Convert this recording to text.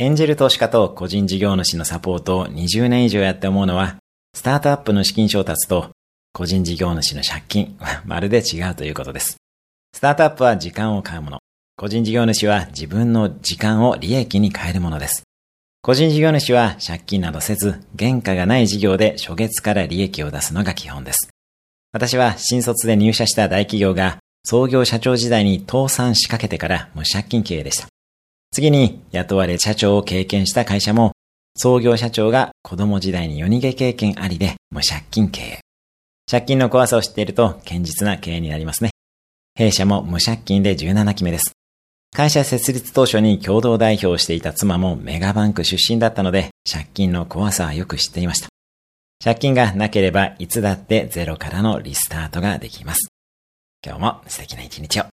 エンジェル投資家と個人事業主のサポートを20年以上やって思うのは、スタートアップの資金調達と個人事業主の借金は まるで違うということです。スタートアップは時間を買うもの。個人事業主は自分の時間を利益に変えるものです。個人事業主は借金などせず、原価がない事業で初月から利益を出すのが基本です。私は新卒で入社した大企業が創業社長時代に倒産しかけてから無借金経営でした。次に雇われ社長を経験した会社も創業社長が子供時代に夜逃げ経験ありで無借金経営。借金の怖さを知っていると堅実な経営になりますね。弊社も無借金で17期目です。会社設立当初に共同代表をしていた妻もメガバンク出身だったので、借金の怖さはよく知っていました。借金がなければいつだってゼロからのリスタートができます。今日も素敵な一日を。